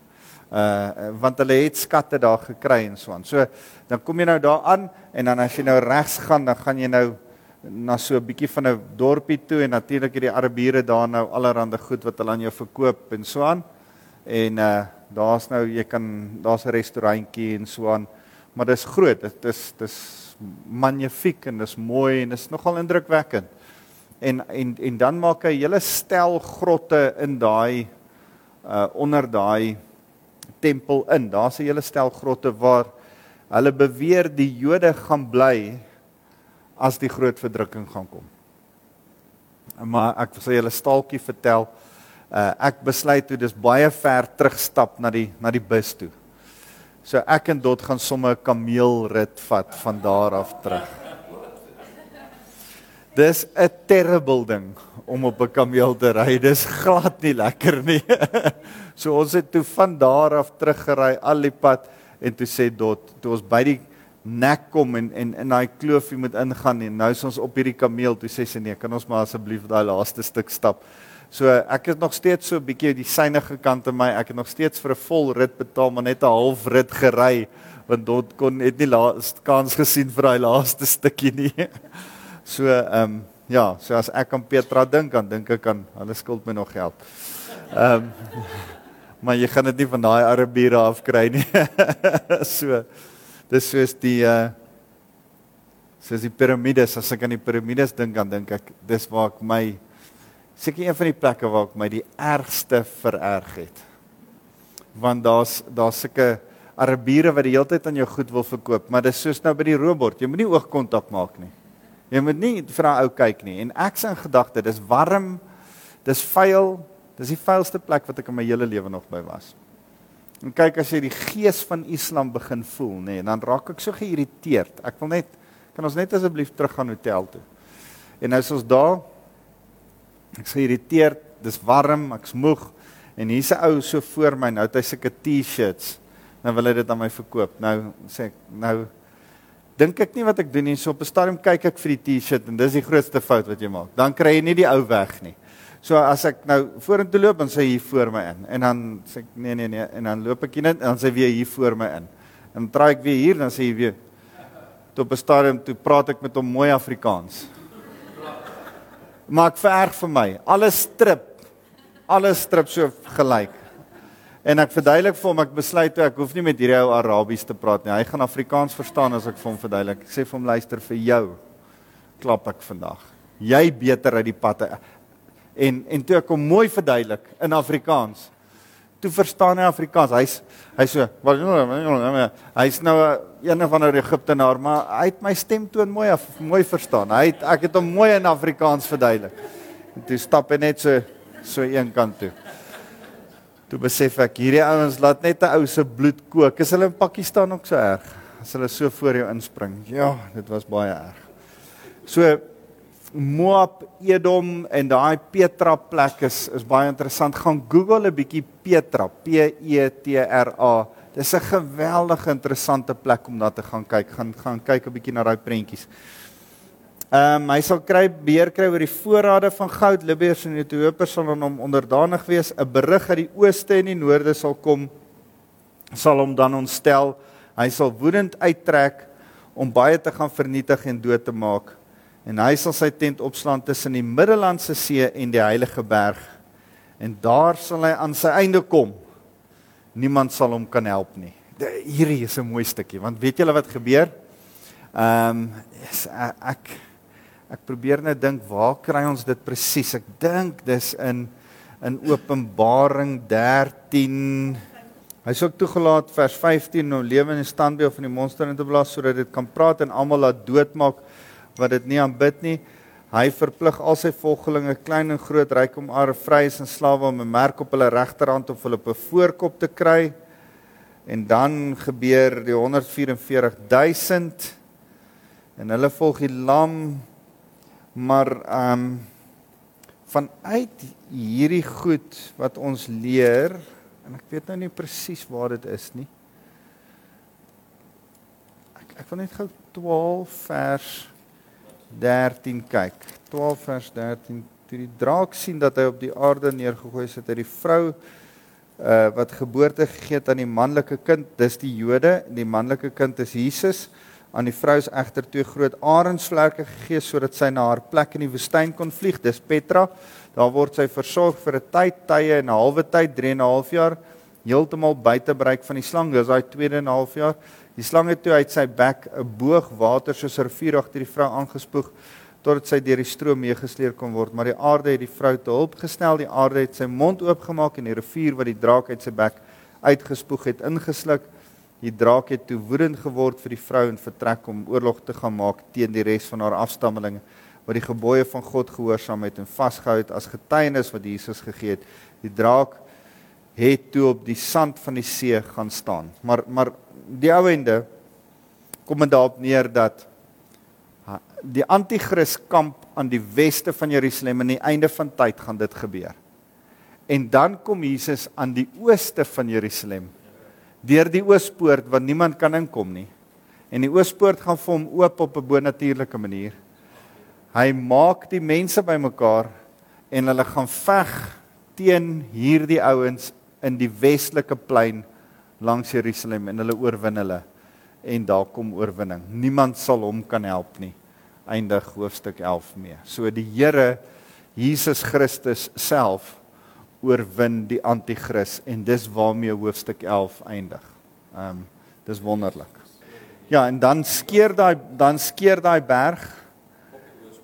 Uh want hulle het skatte daar gekry en so aan. So dan kom jy nou daar aan en dan as jy nou regs gaan, dan gaan jy nou na so 'n bietjie van 'n dorpie toe en natuurlik het die Arabiere daar nou allerlei goed wat hulle aan jou verkoop en so aan. En uh daar's nou jy kan daar's 'n restaurantjie en so aan. Maar dis groot. Dit is dis magnifiek en dis mooi en is nogal indrukwekkend. En en en dan maak hy hele stel grotte in daai uh onder daai tempel in. Daar's 'n hele stel grotte waar hulle beweer die Jode gaan bly as die groot verdrukking gaan kom. Maar ek wil julle staaltjie vertel. Uh ek besluit toe dis baie ver terugstap na die na die bus toe. So ek en Dot gaan sommer 'n kameelrit vat van daar af terug. Dis 'n terrible ding om op 'n kameel te ry. Dis glad nie lekker nie. *laughs* so ons het toe van daar af teruggery al die pad en toe sê Dot, toe ons by die nek kom en en in daai kloofie moet ingaan en nou is ons op hierdie kameel, toe sê sy nee, kan ons maar asseblief daai laaste stuk stap. So ek het nog steeds so 'n bietjie die synige kant in my. Ek het nog steeds vir 'n vol rit betaal, maar net 'n half rit gery want dit kon net nie laaste kans gesien vir daai laaste stukkie nie. *laughs* So ehm um, ja, so as ek aan Petra dink, dan dink ek aan hulle skuld my nog geld. Ehm um, *laughs* maar jy gaan dit nie van daai Arabiere af kry nie. *laughs* so dis soos die uh soos die piramides, as ek aan die piramides dink, dan dink ek dis waar ek my seker een van die plekke waar ek my die ergste vererg het. Want daar's daar's sulke Arabiere wat die hele tyd aan jou goed wil verkoop, maar dis soos nou by die robot, jy moenie oogkontak maak nie. Jy moet nie vir daai ou kyk nie. En ek se in gedagte, dis warm, dis vuil, dis die vuilste plek wat ek in my hele lewe nog by was. En kyk as jy die gees van Islam begin voel, nê, nee, dan raak ek so geïrriteerd. Ek wil net kan ons net asseblief terug gaan hotel toe. En nou is ons daar Ek's geïrriteerd, dis warm, ek's moeg en hier's 'n ou so voor my nou, hy sulke T-shirts. Nou wil hy dit aan my verkoop. Nou sê ek, nou dink ek nie wat ek doen nie, so op 'n stadium kyk ek vir die T-shirt en dis die grootste fout wat jy maak. Dan kry jy nie die ou weg nie. So as ek nou vorentoe loop, dan sê hy hier voor my in en dan sê ek nee nee nee en dan loop ek in en dan sê hy weer hier voor my in. En dan draai ek weer hier dan sê hy weer op 'n stadium toe praat ek met hom mooi Afrikaans maar ek vererg vir my. Alles strip. Alles strip so gelyk. En ek verduidelik vir hom ek besluit ek hoef nie met hierdie ou Arabies te praat nie. Hy gaan Afrikaans verstaan as ek vir hom verduidelik. Ek sê vir hom luister vir jou. Klap ek vandag. Jy beter uit die pad. En en toe ek hom mooi verduidelik in Afrikaans. Toe verstaan hy Afrikaans. Hy's hy's so hy's nou een van die Egiptenaar, maar hy het my stemtoon mooi af, mooi verstaan. Hy het ek het hom mooi in Afrikaans verduidelik. En toe stap hy net so so een kant toe. Toe besef ek hierdie ouens laat net 'n ou se bloed kook. Is hulle in Pakistan ook so erg? As hulle so voor jou inspring. Ja, dit was baie erg. So Moab, Edom en daai Petra plek is is baie interessant. Gaan Google 'n bietjie Petra, P E T R A. Dis 'n geweldige interessante plek om na te gaan kyk. Gaan gaan kyk 'n bietjie na daai prentjies. Ehm um, hy sal kry beheer kry oor die voorrade van goud, Libiërs en Ethiopiërs sal aan hom onderdanig wees. 'n Berig uit die ooste en die noorde sal kom sal hom dan ontstel. Hy sal woedend uittrek om baie te gaan vernietig en dood te maak en hy sal sy tent opslaan tussen die Middellandse See en die Heilige Berg. En daar sal hy aan sy einde kom. Niemand sal hom kan help nie. Hierdie is 'n mooi stukkie want weet julle wat gebeur? Ehm um, yes, ek ek probeer net dink waar kry ons dit presies? Ek dink dis in in Openbaring 13 Hy's ook toegelaat vers 15 om lewe in standbeeld van die monster in te blaas sodat dit kan praat en almal laat doodmaak wat dit nie aanbid nie. Hy verplig al sy volgelinge, klein en groot, ryk om are vryes en slawe om 'n merk op hulle regterhand of hulle op 'n voorkop te kry. En dan gebeur die 144 000 en hulle volg die lam maar ehm um, vanuit hierdie goed wat ons leer en ek weet nou nie presies waar dit is nie ek ek wil net gou 12 vers 13 kyk. 12 vers 13 toe die draak sien dat hy op die aarde neergegooi is het hy die vrou uh wat geboorte gegee het aan die manlike kind dis die Jode die manlike kind is Jesus Aan die vrou is egter twee groot arensvlerke gegee sodat sy na haar plek in die woestyn kon vlieg. Dis Petra. Daar word sy versorg vir 'n tyd, tye en 'n halwe tyd, 3 en 'n half jaar, heeltemal buite bereik van die slang. Dis daai tweede en 'n half jaar. Die slang het toe uit sy bek 'n boog water soos 'n rivier agter die vrou aangespoeg totdat sy deur die stroom meegesleer kon word, maar die aarde het die vrou te hulp gesnel. Die aarde het sy mond oopgemaak en die rivier wat die draak uit sy bek uitgespoeg het, ingesluk. Die draak het toe woedend geword vir die vrou en vertrek om oorlog te gaan maak teen die res van haar afstammelinge wat die gebooie van God gehoorsaam het en vasgehou het as getuienis wat Jesus gegee het. Die draak het toe op die sand van die see gaan staan. Maar maar die ouende kom dit daarop neer dat die anti-kris kamp aan die weste van Jerusalem aan die einde van tyd gaan dit gebeur. En dan kom Jesus aan die ooste van Jerusalem deur die oospoort wat niemand kan inkom nie. En die oospoort gaan vir hom oop op 'n bonatuurlike manier. Hy maak die mense bymekaar en hulle gaan veg teen hierdie ouens in die westelike plein langs Jerusalem en hulle oorwin hulle en daar kom oorwinning. Niemand sal hom kan help nie. Eindig hoofstuk 11 mee. So die Here Jesus Christus self oorwin die anti-kris en dis waarmee hoofstuk 11 eindig. Ehm um, dis wonderlik. Ja, en dan skeer daai dan skeer daai berg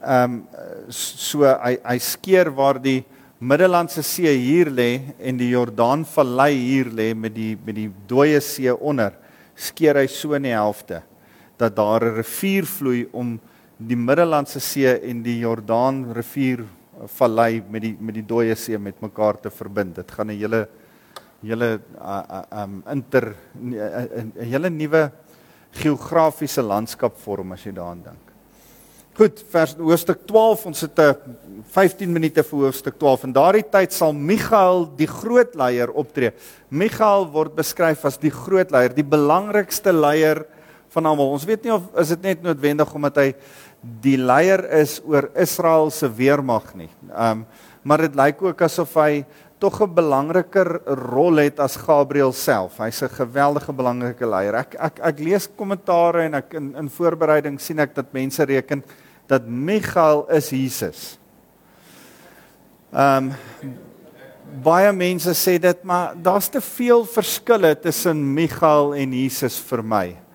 ehm um, so hy hy skeer waar die Middellandse See hier lê en die Jordaanvallei hier lê met die met die dooie see onder skeer hy so in die helfte dat daar 'n rivier vloei om die Middellandse See en die Jordaan rivier vallei met die met die dooie see met mekaar te verbind. Dit gaan 'n hele hele uh, uh, um inter 'n hele nuwe geografiese landskap vorm as jy daaraan dink. Goed, vers hoofstuk 12, ons het 'n 15 minute vir hoofstuk 12. In daardie tyd sal Michael die groot leier optree. Michael word beskryf as die groot leier, die belangrikste leier van almal. Ons weet nie of is dit net noodwendig omdat hy die leier is oor Israel se weermag nie. Um maar dit lyk ook asof hy tog 'n belangriker rol het as Gabriël self. Hy's 'n geweldige belangrike leier. Ek ek ek lees kommentare en ek in in voorbereiding sien ek dat mense reken dat Michael is Jesus. Um baie mense sê dit maar daar's te veel verskille tussen Michael en Jesus vir my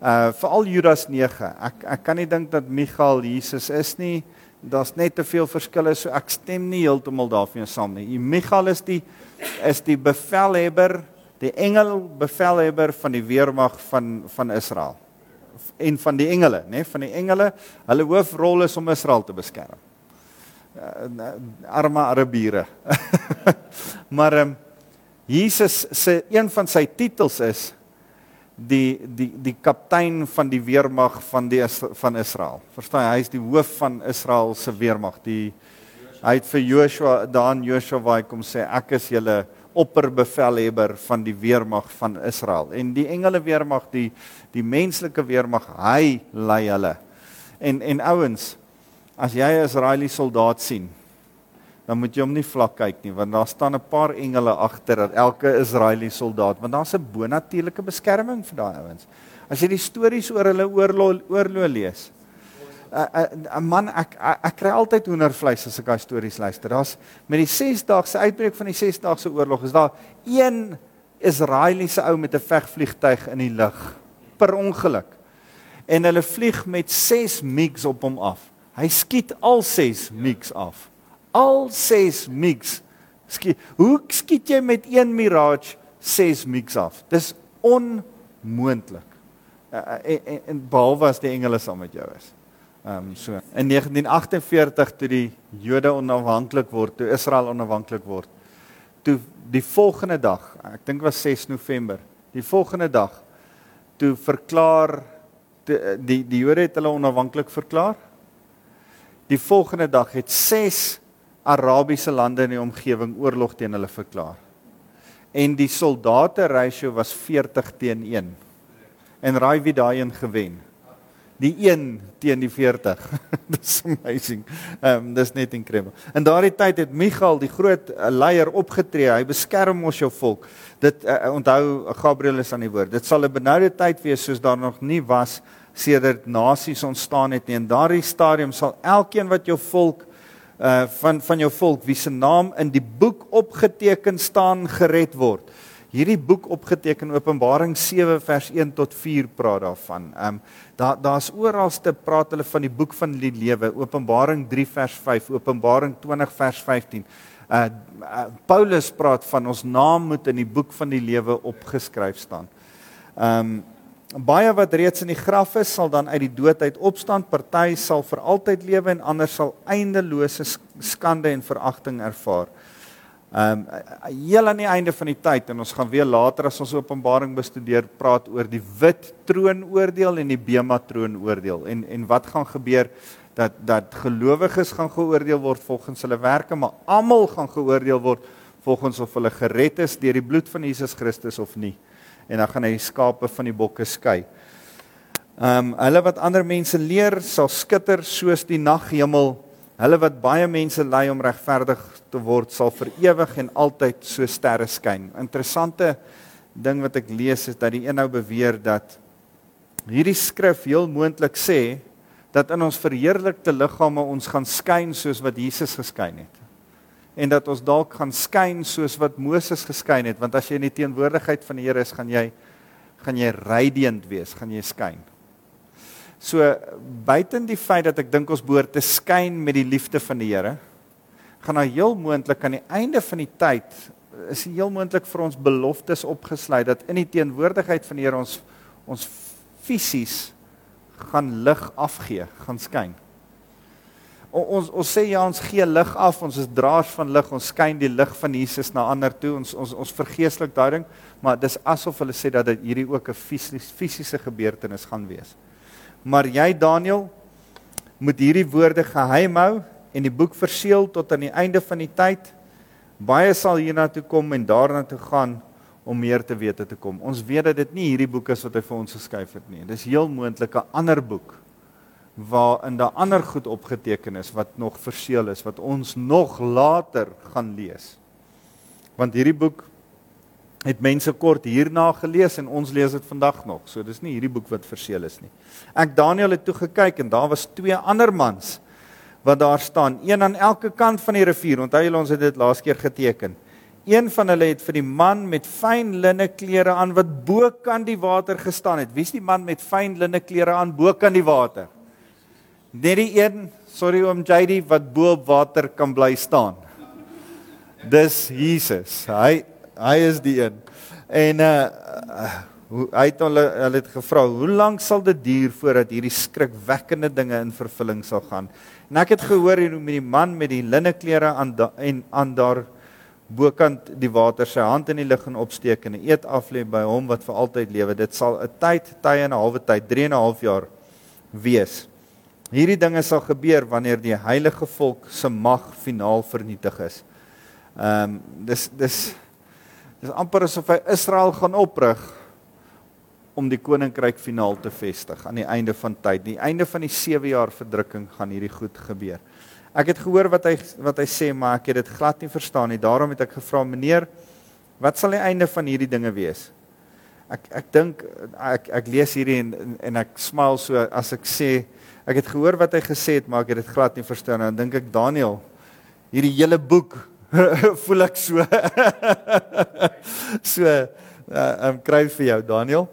uh veral Judas 9. Ek ek kan nie dink dat Michael Jesus is nie. Daar's net te veel verskille so ek stem nie heeltemal daarmee saam nie. Michael is die is die bevelhebber, die engel bevelhebber van die weermag van van Israel en van die engele, nê, van die engele. Hulle hoofrol is om Israel te beskerm. Uh, arme Arabiere. *laughs* maar ehm um, Jesus se een van sy titels is die die die kaptein van die weermag van die van Israel. Verstaan jy? Hy is die hoof van Israel se weermag. Die hy het vir Joshua daan Joshua waar hy kom sê ek is julle opperbevelhebber van die weermag van Israel. En die engele weermag, die die menslike weermag, hy lei hulle. En en ouens, as jy 'n Israeliese soldaat sien, dan moet jy hom nie vlak kyk nie want daar staan 'n paar engele agter elke Israeliese soldaat want daar's 'n bonatuurlike beskerming vir daai ouens. As jy die stories oor hulle oorlog oorlog lees. 'n man ek ek, ek kry altyd hoendervleis as ek daai stories luister. Daar's met die 6-daagse uitbreek van die 6-daagse oorlog is daar een Israeliese ou met 'n vegvliegtuig in die lug per ongeluk. En hulle vlieg met 6 MiGs op hom af. Hy skiet al 6 MiGs af al 6 MiGs. Skiet, hoe skiet jy met een Mirage 6 MiGs af? Dis onmoontlik. Uh, en, en, en behalwe as die engele saam met jou is. Ehm um, so. In 1948 toe die Jode onafhanklik word, toe Israel onafhanklik word, toe die volgende dag, ek dink was 6 November, die volgende dag toe verklaar die die, die Jode het hulle onafhanklik verklaar. Die volgende dag het 6 Arabiese lande in die omgewing oorlog teen hulle verklaar. En die soldate ratio was 40 teen 1. En raai wie daai een gewen? die 1 teen die 40. *laughs* dis amazing. Ehm um, dis net incredible. In daardie tyd het Michael, die groot uh, leier opgetree. Hy beskerm ons jou volk. Dit uh, onthou Gabriël is aan die woord. Dit sal 'n benoude tyd wees soos daar nog nie was sedert nasies ontstaan het nie. In daardie stadium sal elkeen wat jou volk uh van van jou volk wie se naam in die boek opgeteken staan gered word hierdie boek opgeteken Openbaring 7 vers 1 tot 4 praat daarvan. Um, daar daar's oralste praat hulle van die boek van die lewe. Openbaring 3 vers 5, Openbaring 20 vers 15. Uh, uh Paulus praat van ons naam moet in die boek van die lewe opgeskryf staan. Um, baie wat reeds in die graf is sal dan uit die dood uit opstaan. Party sal vir altyd lewe en ander sal eindelose skande en veragting ervaar. Ehm um, heel aan die einde van die tyd en ons gaan weer later as ons Openbaring bestudeer praat oor die wit troonoordeel en die bema troonoordeel en en wat gaan gebeur dat dat gelowiges gaan geoordeel word volgens hulle werke maar almal gaan geoordeel word volgens of hulle gered is deur die bloed van Jesus Christus of nie en dan gaan hy skape van die bokke skei. Ehm um, hulle wat ander mense leer sal skitter soos die naghemel Hulle wat baie mense lei om regverdig te word, sal vir ewig en altyd so sterre skyn. Interessante ding wat ek lees is dat die een nou beweer dat hierdie skrif heel moontlik sê dat in ons verheerlikte liggame ons gaan skyn soos wat Jesus geskyn het. En dat ons dalk gaan skyn soos wat Moses geskyn het, want as jy in die teenwoordigheid van die Here is, gaan jy gaan jy radiant wees, gaan jy skyn. So buiten die feit dat ek dink ons behoort te skyn met die liefde van die Here, gaan daar heel moontlik aan die einde van die tyd is heel moontlik vir ons beloftes opgesluit dat in die teenwoordigheid van die Here ons ons fisies gaan lig afgee, gaan skyn. Ons ons sê ja ons gee lig af, ons is draers van lig, ons skyn die lig van Jesus na ander toe. Ons ons ons vergeeslik daai ding, maar dis asof hulle sê dat dit hierdie ook 'n fisiese gebeurtenis gaan wees. Maar jy Daniel moet hierdie woorde geheim hou en die boek verseël tot aan die einde van die tyd. Baie sal hiernatoe kom en daarna toe gaan om meer te weet te kom. Ons weet dat dit nie hierdie boek is wat hy vir ons geskryf het nie. Dis heel moontlik 'n ander boek waarin daar ander goed opgeteken is wat nog verseël is wat ons nog later gaan lees. Want hierdie boek het mense kort hierna gelees en ons lees dit vandag nog. So dis nie hierdie boek wat verseël is nie. Ek Daniël het toe gekyk en daar was twee ander mans wat daar staan, een aan elke kant van die rivier. Onthou julle ons het dit laas keer geteken. Een van hulle het vir die man met fyn linne klere aan wat bo kan die water gestaan het. Wie's die man met fyn linne klere aan bo kan die water? Net die een, sorry oom JD wat bo op water kan bly staan. Dis Jesus. Hy hy is die een. En uh hoe hy het hulle hulle het gevra, "Hoe lank sal dit duur voordat hierdie skrikwekkende dinge in vervulling sal gaan?" En ek het gehoor hoe met die man met die linne klere aan da, en aan daar bokant die water sy hand in die lug en opsteek en eet af lê by hom wat vir altyd lewe. Dit sal 'n tyd, tye en 'n halwe tyd, 3 en 'n half jaar wees. Hierdie dinge sal gebeur wanneer die heilige volk se mag finaal vernietig is. Ehm um, dis dis Dis amper asof hy Israel gaan oprig om die koninkryk finaal te vestig aan die einde van tyd. Die einde van die 7 jaar verdrukking gaan hierdie goed gebeur. Ek het gehoor wat hy wat hy sê, maar ek het dit glad nie verstaan nie. Daarom het ek gevra, meneer, wat sal die einde van hierdie dinge wees? Ek ek dink ek ek lees hierdie en en ek smile so as ek sê ek het gehoor wat hy gesê het, maar ek het dit glad nie verstaan nie. Dan dink ek Daniel, hierdie hele boek *laughs* voel ek so. *laughs* so uh um kry vir jou Daniel.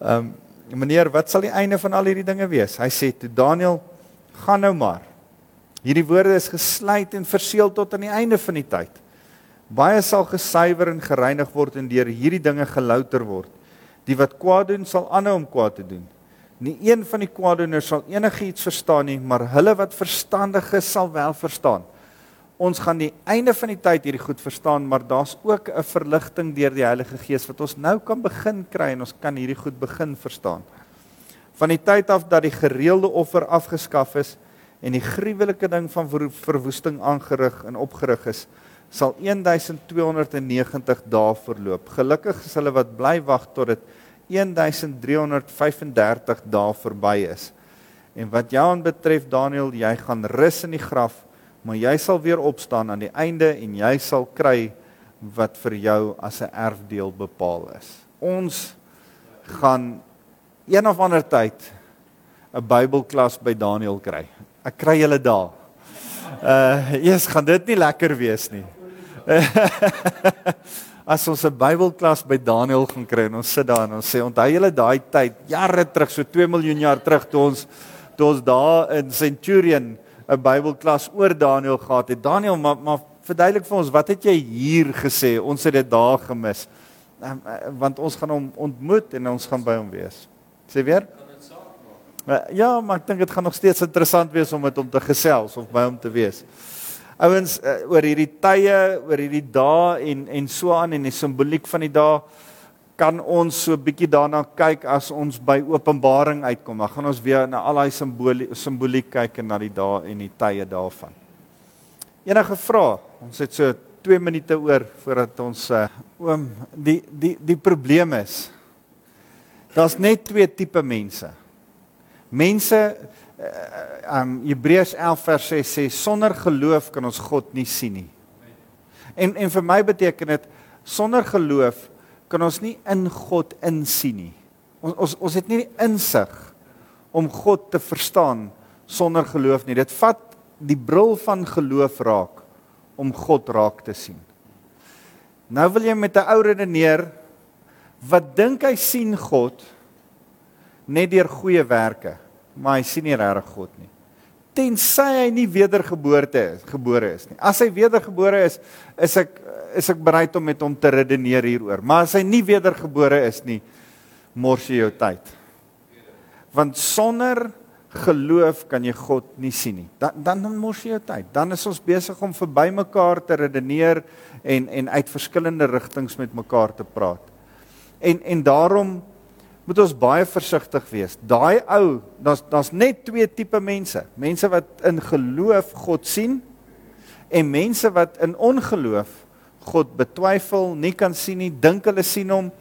Um meneer, wat sal die einde van al hierdie dinge wees? Hy sê toe Daniel, gaan nou maar. Hierdie woorde is gesluit en verseël tot aan die einde van die tyd. Baie sal gesuiwer en gereinig word en deur hierdie dinge gelouter word. Die wat kwaad doen sal aanhou om kwaad te doen. Nie een van die kwaaddoeners sal enigiets verstaan nie, maar hulle wat verstandig is sal wel verstaan ons gaan die einde van die tyd hierdie goed verstaan, maar daar's ook 'n verligting deur die Heilige Gees wat ons nou kan begin kry en ons kan hierdie goed begin verstaan. Van die tyd af dat die gereelde offer afgeskaf is en die gruwelike ding van verwoesting aangerig en opgerig is, sal 1290 dae verloop. Gelukkig is hulle wat bly wag tot dit 1335 dae verby is. En wat jou aanbetref Daniel, jy gaan rus in die graf, maar jy sal weer opstaan aan die einde en jy sal kry wat vir jou as 'n erfdeel bepaal is. Ons gaan een of ander tyd 'n Bybelklas by Daniel kry. Ek kry julle daar. Uh, eers gaan dit nie lekker wees nie. *laughs* As ons 'n Bybelklas by Daniel gaan kry en ons sit daar en ons sê onthou julle daai tyd jare terug so 2 miljoen jaar terug toe ons toe ons daar in Centurion 'n Bybelklas oor Daniel gehad het. Daniel, maar maar verduidelik vir ons, wat het jy hier gesê? Ons het dit daar gemis. Um, want ons gaan hom ontmoet en ons gaan by hom wees. Sê weer? Ja, maar ek dink dit gaan nog steeds interessant wees om met hom te gesels of by hom te wees. Ouens uh, oor hierdie tye, oor hierdie dae en en so aan en die simboliek van die dae kan ons so 'n bietjie daarna kyk as ons by Openbaring uitkom. Dan gaan ons weer na al daai simboliek simboliek kyk en na die dae en die tye daarvan. Enige vrae? Ons het so 2 minute oor voordat ons uh, oom die die die probleem is daar's net twee tipe mense. Mense um Hebreërs 11 vers 6 sê sonder geloof kan ons God nie sien nie. En en vir my beteken dit sonder geloof kan ons nie in God insien nie. Ons ons ons het nie die insig om God te verstaan sonder geloof nie. Dit vat die bril van geloof raak om God raak te sien. Nou wil jy met 'n ou redeneer wat dink hy sien God net deur goeie werke, maar hy sien nie regtig God nie. Tensy hy nie wedergeboorte is, gebore is nie. As hy wedergebore is, is ek is ek bereid om met hom te redeneer hieroor. Maar as hy nie wedergebore is nie, mors jy jou tyd. Want sonder geloof kan jy God nie sien nie. Dan dan mors jy jou tyd. Dan is ons besig om verby mekaar te redeneer en en uit verskillende rigtings met mekaar te praat. En en daarom moet ons baie versigtig wees. Daai ou, daar's daar's net twee tipe mense. Mense wat in geloof God sien en mense wat in ongeloof God betwyfel, nie kan sien nie, dink hulle sien hom.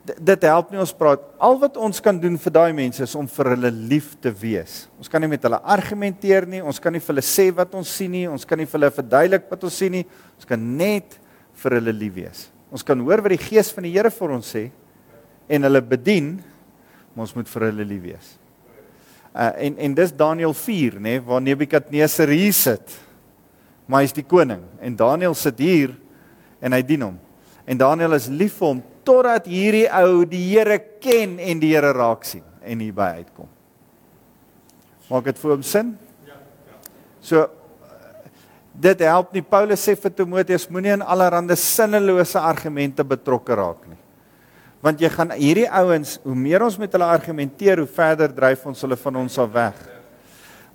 D dit help nie ons praat. Al wat ons kan doen vir daai mense is om vir hulle lief te wees. Ons kan nie met hulle argumenteer nie, ons kan nie vir hulle sê wat ons sien nie, ons kan nie vir hulle verduidelik wat ons sien nie. Ons kan net vir hulle lief wees. Ons kan hoor wat die gees van die Here vir ons sê en hulle bedien, maar ons moet vir hulle lief wees. Uh, en en dis Daniël 4 nê nee, waar Nebukadneser hier sit. Maar hy's die koning en Daniël sit hier en hy dien hom. En Daniël is lief vir hom totdat hierdie ou die Here ken en die Here raak sien en hierby uitkom. Maak dit vir hom sin? Ja. So dit help nie Paulus sê vir Timoteus moenie in allerlei sinnelose argumente betrokke raak nie. Want jy gaan hierdie ouens, hoe meer ons met hulle argumenteer, hoe verder dryf ons hulle van ons af weg.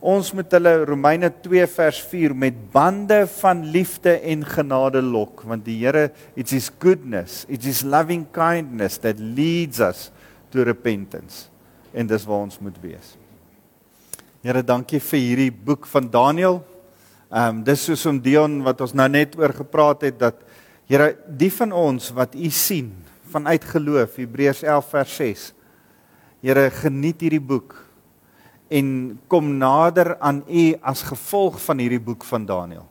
Ons moet hulle Romeine 2 vers 4 met bande van liefde en genade lok want die Here it's his goodness it's his loving kindness that leads us to repentance en dis waar ons moet wees. Here dankie vir hierdie boek van Daniël. Ehm um, dis soos om Dion wat ons nou net oor gepraat het dat Here die van ons wat u sien vanuit geloof Hebreërs 11 vers 6. Here geniet hierdie boek en kom nader aan u as gevolg van hierdie boek van Daniël.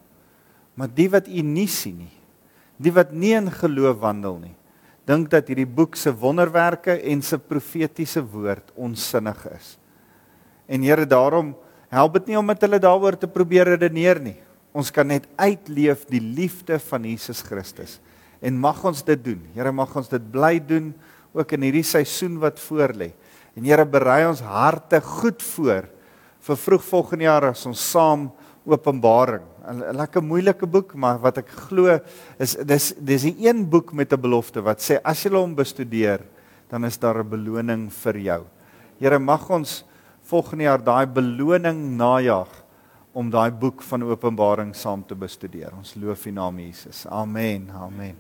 Maar die wat u nie sien nie, die wat nie in geloof wandel nie, dink dat hierdie boek se wonderwerke en se profetiese woord onsinnig is. En Here, daarom help dit nie om met hulle daaroor te probeer redeneer nie. Ons kan net uitleef die liefde van Jesus Christus. En mag ons dit doen. Here, mag ons dit bly doen ook in hierdie seisoen wat voorlê. En Here berei ons harte goed voor vir vroeg volgende jaar as ons saam Openbaring. 'n Lekker moeilike boek, maar wat ek glo is dis dis die een boek met 'n belofte wat sê as jy hom bestudeer, dan is daar 'n beloning vir jou. Here mag ons volgende jaar daai beloning najag om daai boek van Openbaring saam te bestudeer. Ons loof U naam Jesus. Amen. Amen.